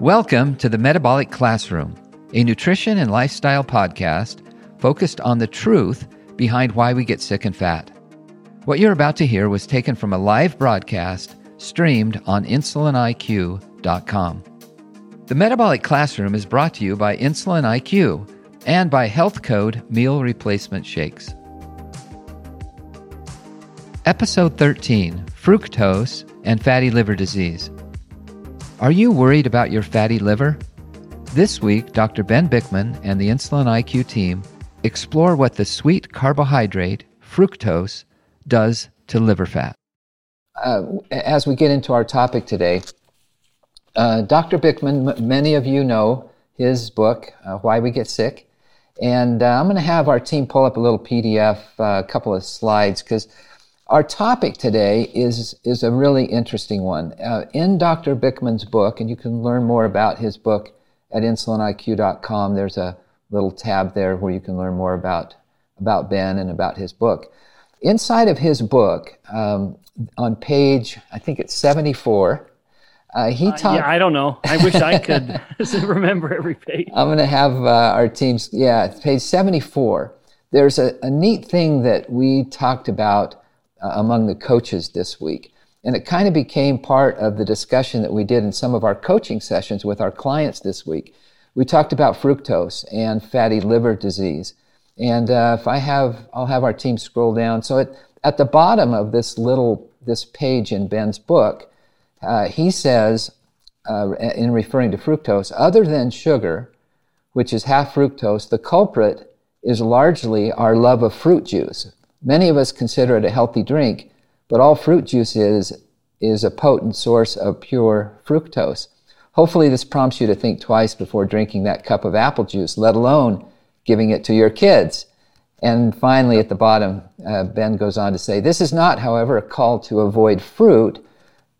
Welcome to the Metabolic Classroom, a nutrition and lifestyle podcast focused on the truth behind why we get sick and fat. What you're about to hear was taken from a live broadcast streamed on insuliniq.com. The Metabolic Classroom is brought to you by Insulin IQ and by Health Code Meal Replacement Shakes. Episode 13 Fructose and Fatty Liver Disease. Are you worried about your fatty liver? This week, Dr. Ben Bikman and the Insulin IQ team explore what the sweet carbohydrate, fructose, does to liver fat. Uh, as we get into our topic today, uh, Dr. Bikman, m- many of you know his book, uh, Why We Get Sick. And uh, I'm going to have our team pull up a little PDF, uh, a couple of slides, because our topic today is, is a really interesting one. Uh, in Dr. Bikman's book, and you can learn more about his book at insuliniq.com, there's a little tab there where you can learn more about, about Ben and about his book. Inside of his book, um, on page, I think it's 74, uh, he uh, yeah, I don't know. I wish I could remember every page. I'm going to have uh, our teams, yeah, page 74. There's a, a neat thing that we talked about uh, among the coaches this week. And it kind of became part of the discussion that we did in some of our coaching sessions with our clients this week. We talked about fructose and fatty liver disease. And uh, if I have, I'll have our team scroll down. So it, at the bottom of this little, this page in Ben's book, uh, he says, uh, in referring to fructose, other than sugar, which is half fructose, the culprit is largely our love of fruit juice. Many of us consider it a healthy drink, but all fruit juice is is a potent source of pure fructose. Hopefully, this prompts you to think twice before drinking that cup of apple juice, let alone giving it to your kids. And finally, at the bottom, uh, Ben goes on to say, This is not, however, a call to avoid fruit.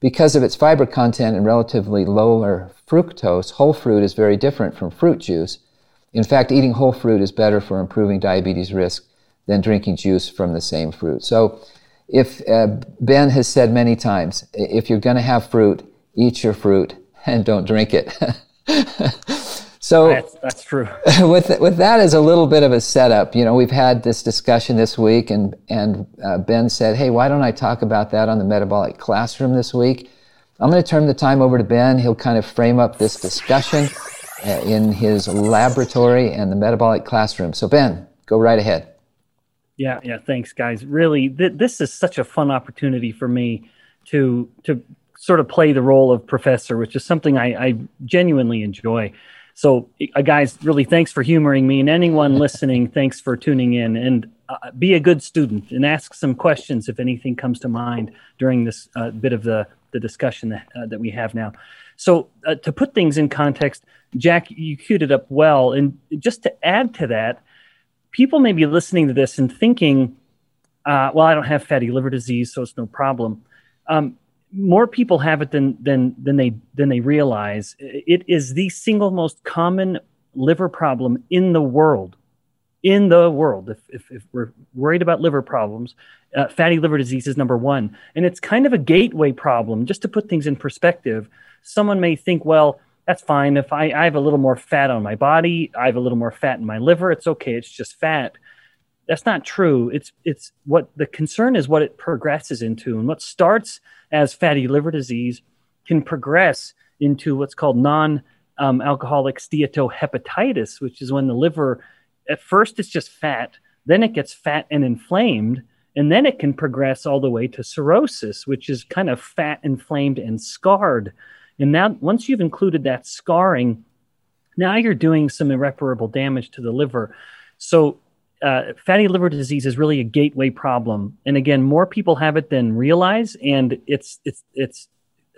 Because of its fiber content and relatively lower fructose, whole fruit is very different from fruit juice. In fact, eating whole fruit is better for improving diabetes risk than drinking juice from the same fruit. So, if uh, Ben has said many times, if you're going to have fruit, eat your fruit and don't drink it. so that's, that's true. with with that as a little bit of a setup, you know, we've had this discussion this week, and and uh, Ben said, "Hey, why don't I talk about that on the metabolic classroom this week?" I'm going to turn the time over to Ben. He'll kind of frame up this discussion uh, in his laboratory and the metabolic classroom. So, Ben, go right ahead. Yeah, yeah. Thanks, guys. Really, th- this is such a fun opportunity for me to to sort of play the role of professor, which is something I, I genuinely enjoy. So, uh, guys, really, thanks for humoring me, and anyone listening, thanks for tuning in. And uh, be a good student and ask some questions if anything comes to mind during this uh, bit of the the discussion that, uh, that we have now. So, uh, to put things in context, Jack, you queued it up well, and just to add to that people may be listening to this and thinking, uh, well, I don't have fatty liver disease, so it's no problem. Um, more people have it than than than they than they realize. It is the single most common liver problem in the world. In the world, if, if, if we're worried about liver problems, uh, fatty liver disease is number one. And it's kind of a gateway problem. Just to put things in perspective, someone may think, well, that's fine. If I, I have a little more fat on my body, I have a little more fat in my liver, it's okay. It's just fat. That's not true. It's it's what the concern is what it progresses into. And what starts as fatty liver disease can progress into what's called non um, alcoholic steatohepatitis, which is when the liver, at first, it's just fat, then it gets fat and inflamed, and then it can progress all the way to cirrhosis, which is kind of fat, inflamed, and scarred. And now, once you've included that scarring, now you're doing some irreparable damage to the liver. So, uh, fatty liver disease is really a gateway problem, and again, more people have it than realize, and it's it's it's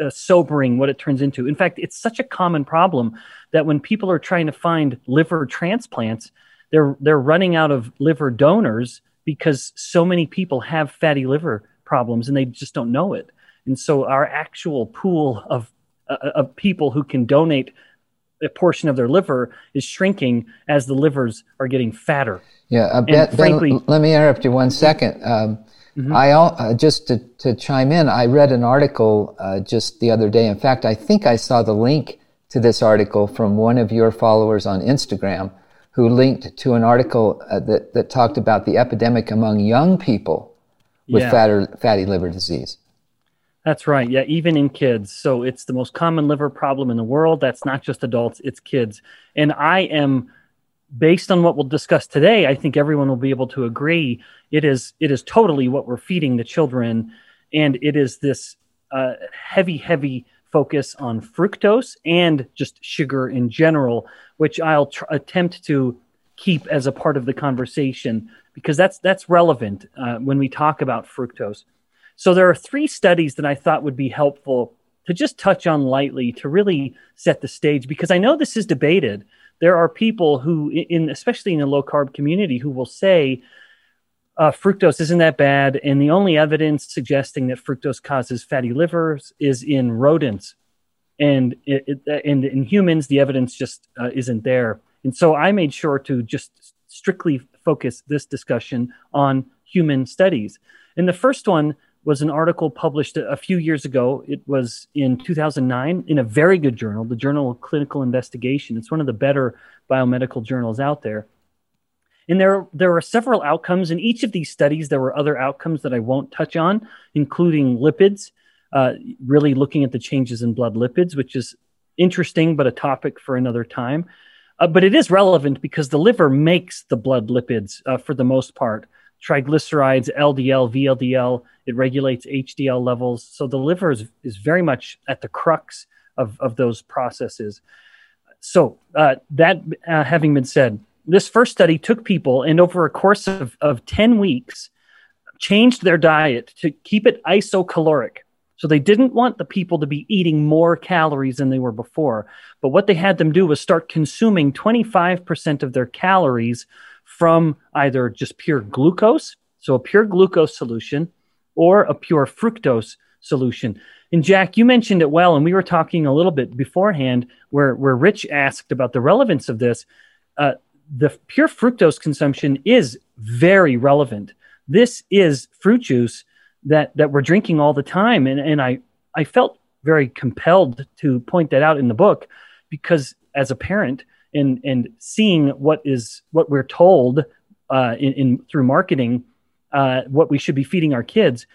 uh, sobering what it turns into. In fact, it's such a common problem that when people are trying to find liver transplants, they're they're running out of liver donors because so many people have fatty liver problems and they just don't know it. And so our actual pool of uh, of people who can donate a portion of their liver is shrinking as the livers are getting fatter. Yeah, uh, frankly, ben, let me interrupt you one second. Um, mm-hmm. I uh, just to, to chime in, I read an article uh, just the other day. In fact, I think I saw the link to this article from one of your followers on Instagram, who linked to an article uh, that that talked about the epidemic among young people with yeah. fatter, fatty liver disease. That's right. Yeah, even in kids. So it's the most common liver problem in the world. That's not just adults, it's kids. And I am based on what we'll discuss today, I think everyone will be able to agree it is it is totally what we're feeding the children and it is this uh, heavy heavy focus on fructose and just sugar in general, which I'll tr- attempt to keep as a part of the conversation because that's that's relevant uh, when we talk about fructose. So there are three studies that I thought would be helpful to just touch on lightly to really set the stage because I know this is debated. There are people who, in especially in the low carb community, who will say uh, fructose isn't that bad, and the only evidence suggesting that fructose causes fatty livers is in rodents, and it, it, and in humans the evidence just uh, isn't there. And so I made sure to just strictly focus this discussion on human studies. And the first one was an article published a few years ago. It was in 2009 in a very good journal, the Journal of Clinical Investigation. It's one of the better biomedical journals out there. And there, there are several outcomes. In each of these studies, there were other outcomes that I won't touch on, including lipids, uh, really looking at the changes in blood lipids, which is interesting, but a topic for another time. Uh, but it is relevant because the liver makes the blood lipids uh, for the most part triglycerides, LDL, VLDL. It regulates HDL levels. So the liver is, is very much at the crux of, of those processes. So, uh, that uh, having been said, this first study took people and over a course of, of 10 weeks changed their diet to keep it isocaloric. So they didn't want the people to be eating more calories than they were before. But what they had them do was start consuming 25% of their calories from either just pure glucose, so a pure glucose solution, or a pure fructose solution. And Jack, you mentioned it well, and we were talking a little bit beforehand where, where Rich asked about the relevance of this. Uh, the pure fructose consumption is very relevant. This is fruit juice that, that we're drinking all the time. And, and I, I felt very compelled to point that out in the book because as a parent, and and seeing what is what we're told uh, in, in, through marketing, uh, what we should be feeding our kids,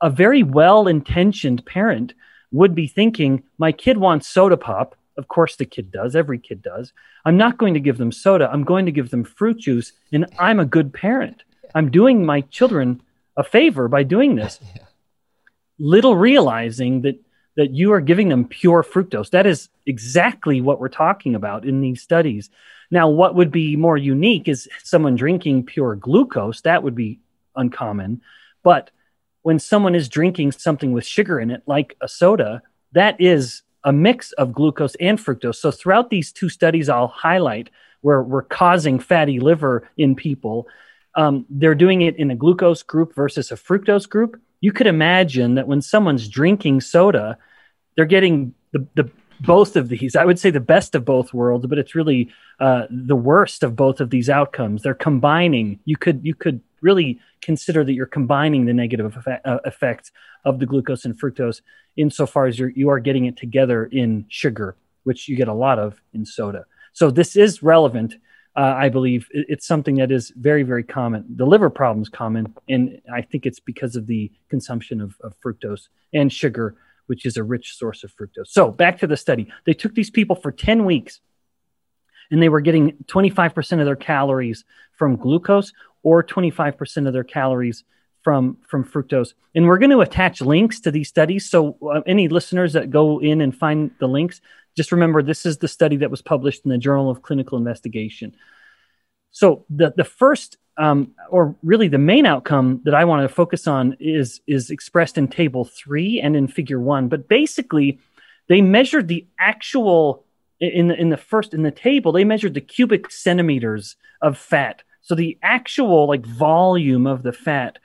a very well-intentioned parent would be thinking, my kid wants soda pop. Of course, the kid does. Every kid does. I'm not going to give them soda. I'm going to give them fruit juice, and I'm a good parent. I'm doing my children a favor by doing this. Little realizing that that you are giving them pure fructose. That is exactly what we're talking about in these studies. Now, what would be more unique is someone drinking pure glucose. That would be uncommon. But when someone is drinking something with sugar in it, like a soda, that is a mix of glucose and fructose. So, throughout these two studies, I'll highlight where we're causing fatty liver in people. um, they're doing it in a glucose group versus a fructose group. You could imagine that when someone's drinking soda, they're getting the, the both of these. I would say the best of both worlds, but it's really uh, the worst of both of these outcomes. They're combining. You could you could really consider that you're combining the negative effect, uh, effects of the glucose and fructose insofar as you're, you are getting it together in sugar, which you get a lot of in soda. So this is relevant. Uh, I believe it's something that is very, very common. The liver problem is common, and I think it's because of the consumption of, of fructose and sugar which is a rich source of fructose. So back to the study. They took these people for 10 weeks and they were getting 25% of their calories from glucose or 25% of their calories from from fructose. And we're going to attach links to these studies. So uh, any listeners that go in and find the links, just remember this is the study that was published in the Journal of Clinical Investigation. So the the first um, or really the main outcome that I want to focus on is is expressed in table three and in figure one. But basically, they measured the actual in the in the first in the table. They measured the cubic centimeters of fat. So the actual like volume of the fat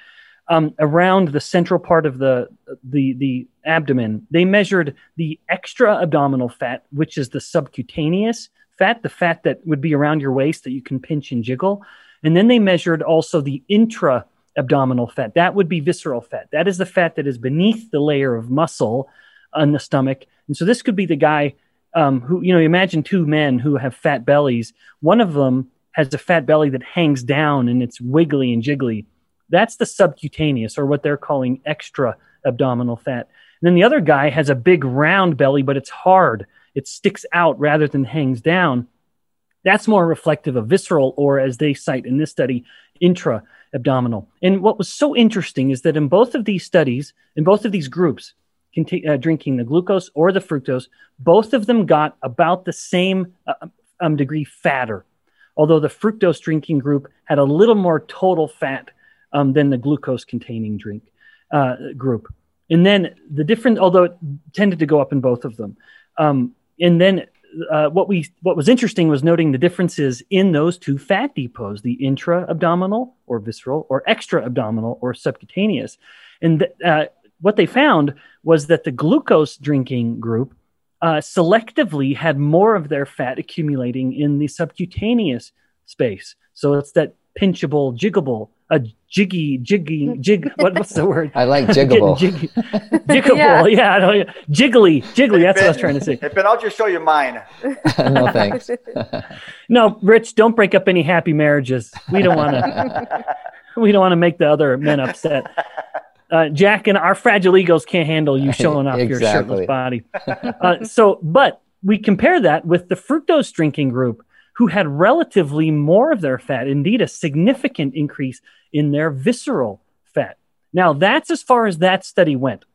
um, around the central part of the the the abdomen. They measured the extra abdominal fat, which is the subcutaneous fat, the fat that would be around your waist that you can pinch and jiggle. And then they measured also the intra abdominal fat. That would be visceral fat. That is the fat that is beneath the layer of muscle on the stomach. And so this could be the guy um, who, you know, imagine two men who have fat bellies. One of them has a fat belly that hangs down and it's wiggly and jiggly. That's the subcutaneous, or what they're calling extra abdominal fat. And then the other guy has a big round belly, but it's hard. It sticks out rather than hangs down. That's more reflective of visceral, or as they cite in this study, intra abdominal. And what was so interesting is that in both of these studies, in both of these groups, uh, drinking the glucose or the fructose, both of them got about the same uh, um, degree fatter. Although the fructose drinking group had a little more total fat um, than the glucose containing drink uh, group. And then the different, although it tended to go up in both of them. Um, and then uh, what we what was interesting was noting the differences in those two fat depots, the intra-abdominal or visceral, or extra-abdominal or subcutaneous. And th- uh, what they found was that the glucose drinking group uh, selectively had more of their fat accumulating in the subcutaneous space. So it's that pinchable, jiggable a jiggy, jiggy, jig. What, what's the word? I like jiggable. Jig, jiggable. yeah, yeah, I know, jiggly, jiggly. That's what I was trying to say. But I'll just show you mine. no thanks. no, Rich, don't break up any happy marriages. We don't want to. we don't want to make the other men upset. Uh, Jack and our fragile egos can't handle you showing off exactly. your shirtless body. Uh, so, but we compare that with the fructose drinking group who had relatively more of their fat, indeed, a significant increase in their visceral fat. Now, that's as far as that study went.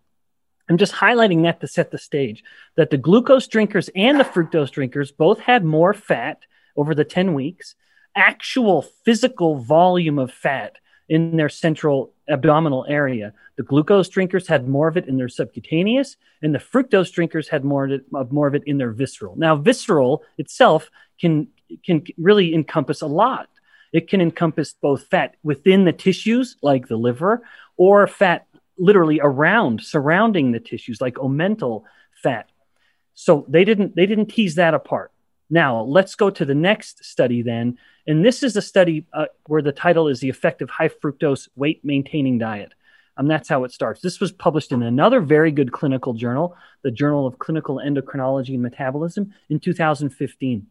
I'm just highlighting that to set the stage that the glucose drinkers and the fructose drinkers both had more fat over the 10 weeks, actual physical volume of fat in their central abdominal area. The glucose drinkers had more of it in their subcutaneous, and the fructose drinkers had more of more of it in their visceral. Now, visceral itself can can really encompass a lot. It can encompass both fat within the tissues, like the liver, or fat literally around, surrounding the tissues, like omental fat. So they didn't they didn't tease that apart. Now let's go to the next study then, and this is a study uh, where the title is the effect of high fructose weight maintaining diet. Um, that's how it starts. This was published in another very good clinical journal, the Journal of Clinical Endocrinology and Metabolism, in 2015.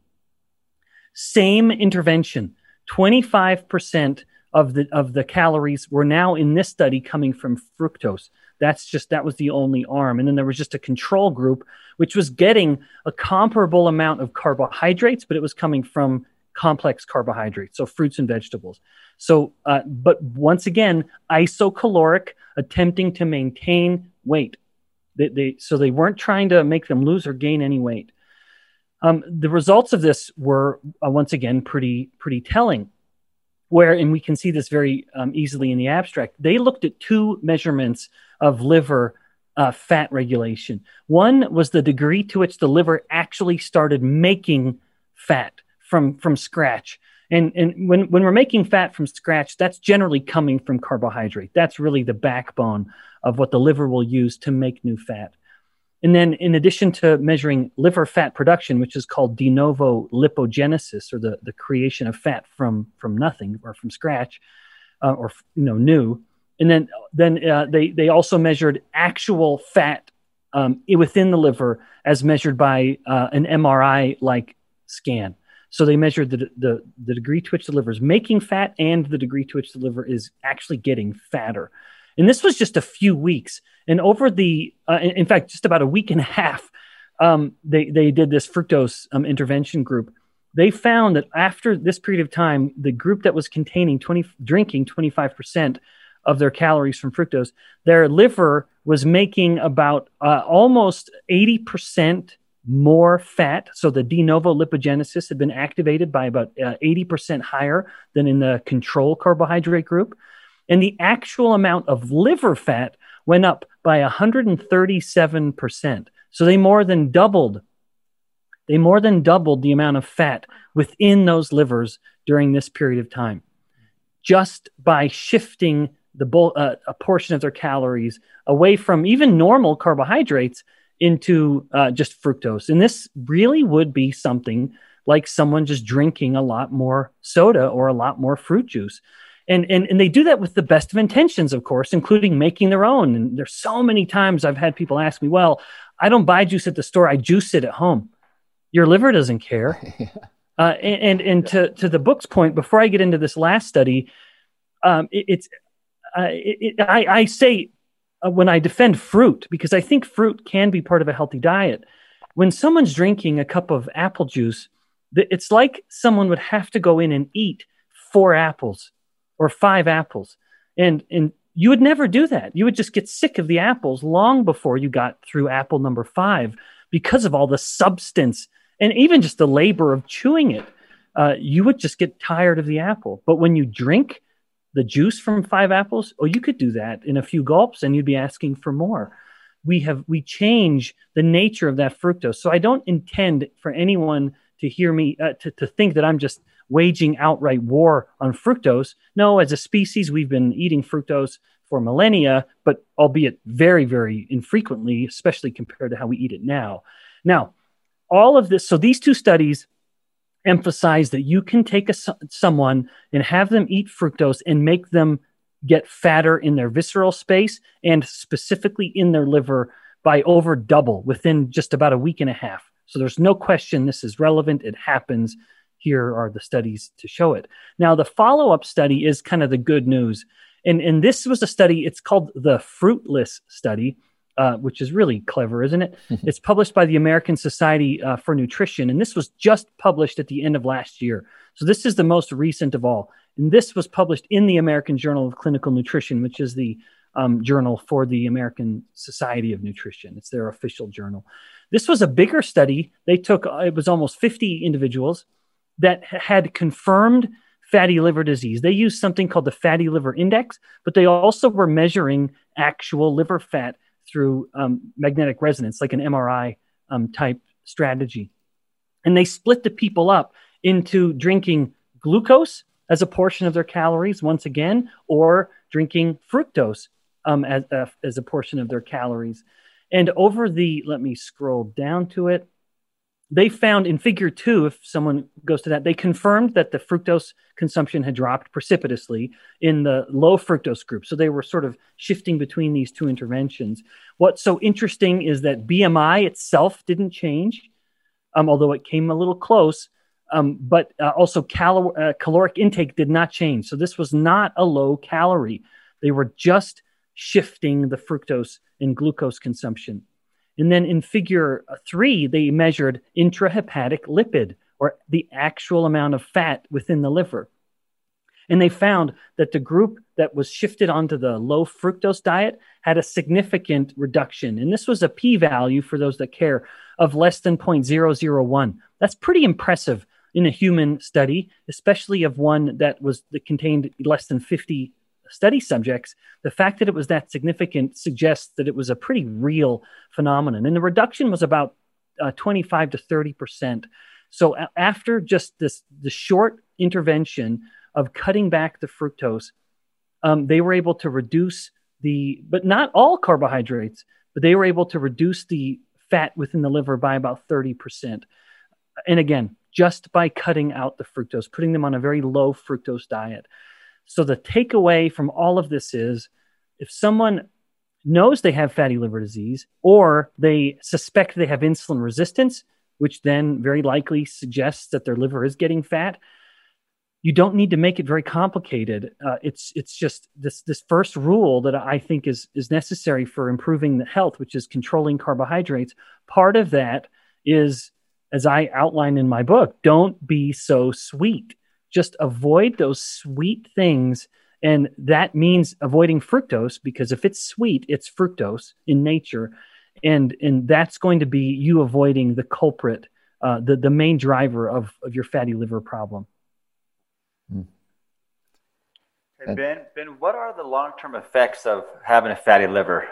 Same intervention. 25% of the of the calories were now in this study coming from fructose. That's just that was the only arm. And then there was just a control group which was getting a comparable amount of carbohydrates, but it was coming from complex carbohydrates, so fruits and vegetables. So, uh, but once again, isocaloric, attempting to maintain weight. They, they, so they weren't trying to make them lose or gain any weight. Um, the results of this were uh, once again pretty pretty telling. Where, and we can see this very um, easily in the abstract, they looked at two measurements of liver uh, fat regulation. One was the degree to which the liver actually started making fat from from scratch, And, and when, when we're making fat from scratch, that's generally coming from carbohydrate. That's really the backbone of what the liver will use to make new fat. And then, in addition to measuring liver fat production, which is called de novo lipogenesis, or the, the creation of fat from, from nothing or from scratch, uh, or you know new, and then then uh, they they also measured actual fat um, within the liver as measured by uh, an MRI like scan. So they measured the, the the degree to which the liver is making fat and the degree to which the liver is actually getting fatter. And this was just a few weeks. And over the, uh, in, fact, just about a week and a half, um, they, they did this fructose um, intervention group. They found that after this period of time, the group that was containing 20, drinking 25% of their calories from fructose, their liver was making about uh, almost 80% more fat. So the de novo lipogenesis had been activated by about uh, 80% higher than in the control carbohydrate group and the actual amount of liver fat went up by 137%. So they more than doubled. They more than doubled the amount of fat within those livers during this period of time, just by shifting the uh, a portion of their calories away from even normal carbohydrates into uh, just fructose. And this really would be something like someone just drinking a lot more soda or a lot more fruit juice and, and and they do that with the best of intentions of course including making their own. And there's so many times i've had people ask me well i don't buy juice at the store. I juice it at home. Your liver doesn't care. Uh, and and, and to, to the book's point before i get into this last study um, it, it's uh, it, it, I, I say uh, when i defend fruit because i think fruit can be part of a healthy diet. When someone's drinking a cup of apple juice it's like someone would have to go in and eat four apples or five apples. And, and you would never do that. You would just get sick of the apples long before you got through apple number five because of all the substance and even just the labor of chewing it. Uh, you would just get tired of the apple. But when you drink the juice from five apples, oh, you could do that in a few gulps and you'd be asking for more. We have we change the nature of that fructose. So I don't intend for anyone to hear me uh, to, to think that I'm just waging outright war on fructose. No, as a species, we've been eating fructose for millennia, but albeit very, very infrequently, especially compared to how we eat it now. Now, all of this, so these two studies emphasize that you can take a, someone and have them eat fructose and make them get fatter in their visceral space and specifically in their liver by over double within just about a week and a half. So there's no question this is relevant. It happens here are the studies to show it. Now, the follow up study is kind of the good news. And, and this was a study, it's called the Fruitless Study, uh, which is really clever, isn't it? it's published by the American Society uh, for Nutrition. And this was just published at the end of last year. So this is the most recent of all. And this was published in the American Journal of Clinical Nutrition, which is the um, journal for the American Society of Nutrition. It's their official journal. This was a bigger study. They took, uh, it was almost 50 individuals that had confirmed fatty liver disease. They used something called the fatty liver index, but they also were measuring actual liver fat through um, magnetic resonance, like an MRI um, type strategy. And they split the people up into drinking glucose as a portion of their calories, once again, or drinking fructose um, as, uh, as a portion of their calories. And over the, let me scroll down to it they found in figure two, if someone goes to that, they confirmed that the fructose consumption had dropped precipitously in the low fructose group. So they were sort of shifting between these two interventions. What's so interesting is that BMI itself didn't change, um, although it came a little close. Um, but uh, also cal- uh, caloric intake did not change. So this was not a low calorie. They were just shifting the fructose and glucose consumption. And then in figure three, they measured intrahepatic lipid or the actual amount of fat within the liver. And they found that the group that was shifted onto the low fructose diet had a significant reduction. And this was a p value for those that care of less than 0.001. That's pretty impressive in a human study, especially of one that was that contained less than 50 study subjects, the fact that it was that significant suggests that it was a pretty real phenomenon. And the reduction was about uh, 25 to 30 percent. So a- after just this the short intervention of cutting back the fructose, um, they were able to reduce the, but not all carbohydrates, but they were able to reduce the fat within the liver by about 30%. And again, just by cutting out the fructose, putting them on a very low fructose diet. So the takeaway from all of this is if someone knows they have fatty liver disease or they suspect they have insulin resistance, which then very likely suggests that their liver is getting fat, you don't need to make it very complicated. Uh, it's it's just this this first rule that I think is is necessary for improving the health, which is controlling carbohydrates. Part of that is, as I outline in my book, don't be so sweet. Just avoid those sweet things, and that means avoiding fructose because if it's sweet, it's fructose in nature, and and that's going to be you avoiding the culprit, uh, the the main driver of of your fatty liver problem. Hey, ben, Ben, what are the long-term effects of having a fatty liver?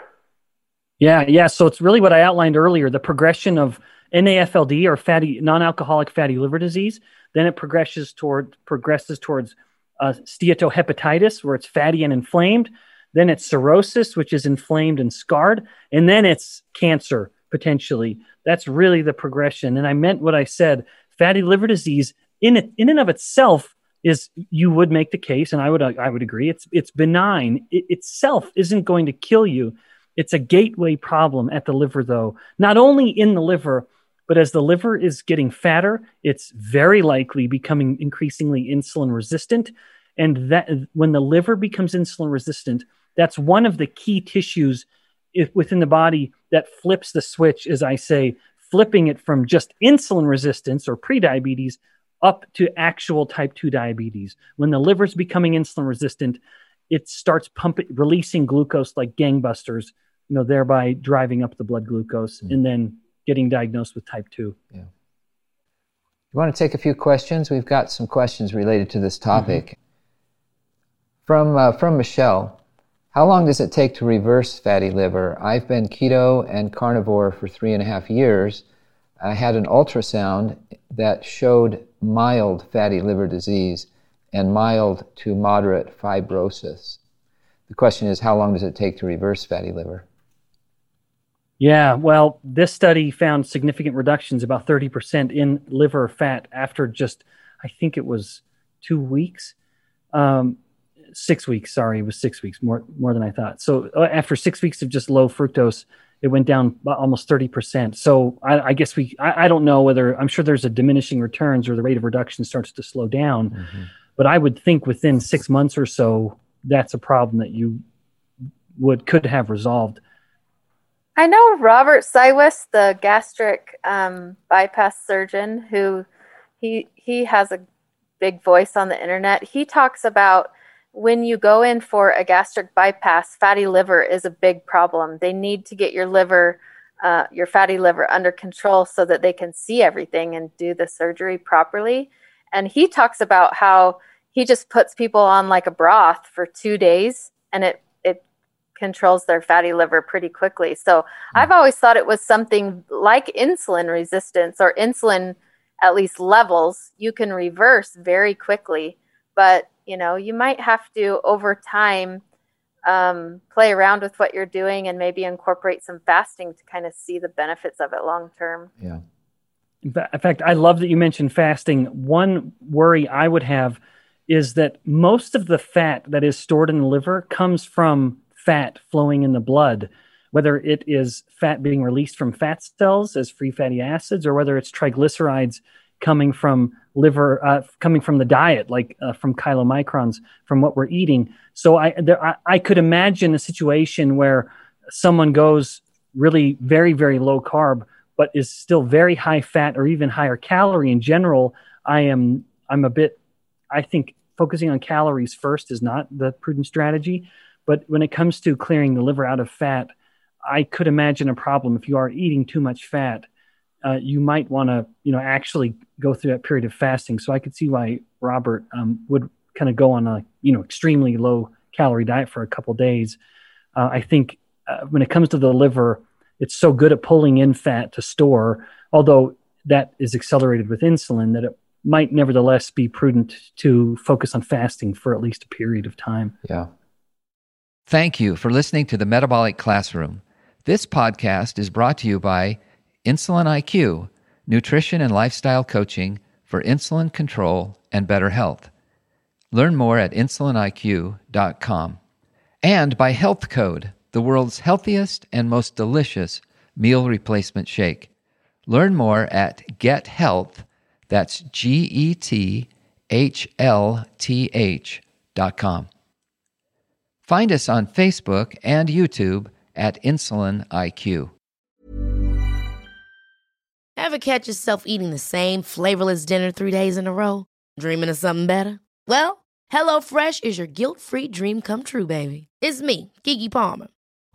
Yeah, yeah. So it's really what I outlined earlier: the progression of NAFLD or fatty non-alcoholic fatty liver disease. Then it progresses toward progresses towards uh, steatohepatitis, where it's fatty and inflamed. Then it's cirrhosis, which is inflamed and scarred, and then it's cancer potentially. That's really the progression. And I meant what I said. Fatty liver disease in it, in and of itself is you would make the case, and I would I would agree. It's it's benign. It itself isn't going to kill you. It's a gateway problem at the liver, though. Not only in the liver, but as the liver is getting fatter, it's very likely becoming increasingly insulin resistant. And that when the liver becomes insulin resistant, that's one of the key tissues within the body that flips the switch, as I say, flipping it from just insulin resistance or prediabetes up to actual type 2 diabetes. When the liver is becoming insulin resistant, it starts pumping, releasing glucose like gangbusters, you know, thereby driving up the blood glucose mm. and then getting diagnosed with type 2. Yeah. You want to take a few questions? We've got some questions related to this topic. Mm-hmm. From, uh, from Michelle, how long does it take to reverse fatty liver? I've been keto and carnivore for three and a half years. I had an ultrasound that showed mild fatty liver disease and mild to moderate fibrosis. The question is, how long does it take to reverse fatty liver? Yeah, well, this study found significant reductions, about 30% in liver fat after just, I think it was two weeks. Um, six weeks, sorry, it was six weeks, more, more than I thought. So uh, after six weeks of just low fructose, it went down almost 30%. So I, I guess we, I, I, don't know whether, I'm sure there's a diminishing returns or the rate of reduction starts to slow down. Mm-hmm. But I would think within six months or so, that's a problem that you would, could have resolved. I know Robert Cywes, the gastric um, bypass surgeon, who he, he has a big voice on the internet. He talks about when you go in for a gastric bypass, fatty liver is a big problem. They need to get your liver, uh, your fatty liver, under control so that they can see everything and do the surgery properly. And he talks about how he just puts people on like a broth for two days and it it controls their fatty liver pretty quickly. So I've always thought it was something like insulin resistance or insulin at least levels you can reverse very quickly. But you know you might have to over time um, play around with what you're doing and maybe incorporate some fasting to kind of see the benefits of it long term yeah in fact i love that you mentioned fasting one worry i would have is that most of the fat that is stored in the liver comes from fat flowing in the blood whether it is fat being released from fat cells as free fatty acids or whether it's triglycerides coming from liver uh, coming from the diet, like uh, from chylomicrons from what we're eating. So I, there, I, I could imagine a situation where someone goes really very very low carb, but is still very high fat or even higher calorie. In general, I am I'm a bit. I think focusing on calories first is not the prudent strategy. But when it comes to clearing the liver out of fat, I could imagine a problem if you are eating too much fat uh, you might want to, you know, actually go through that period of fasting. So I could see why Robert um, would kind of go on a, you know, extremely low calorie diet for a couple days. Uh, I think uh, when it comes to the liver, it's so good at pulling in fat to store, although that is accelerated with insulin that it might nevertheless be prudent to focus on fasting for at least a period of time. Yeah. Thank you for listening to the Metabolic Classroom. This podcast is brought to you by Insulin IQ, nutrition and lifestyle coaching for insulin control and better health. Learn more at insuliniq.com. And by Health Code, the world's healthiest and most delicious meal replacement shake. Learn more at Get Health, that's G E T H L T H dot com. Find us on Facebook and YouTube at Insulin IQ. Ever catch yourself eating the same flavorless dinner three days in a row? Dreaming of something better? Well, HelloFresh is your guilt free dream come true, baby. It's me, Keke Palmer.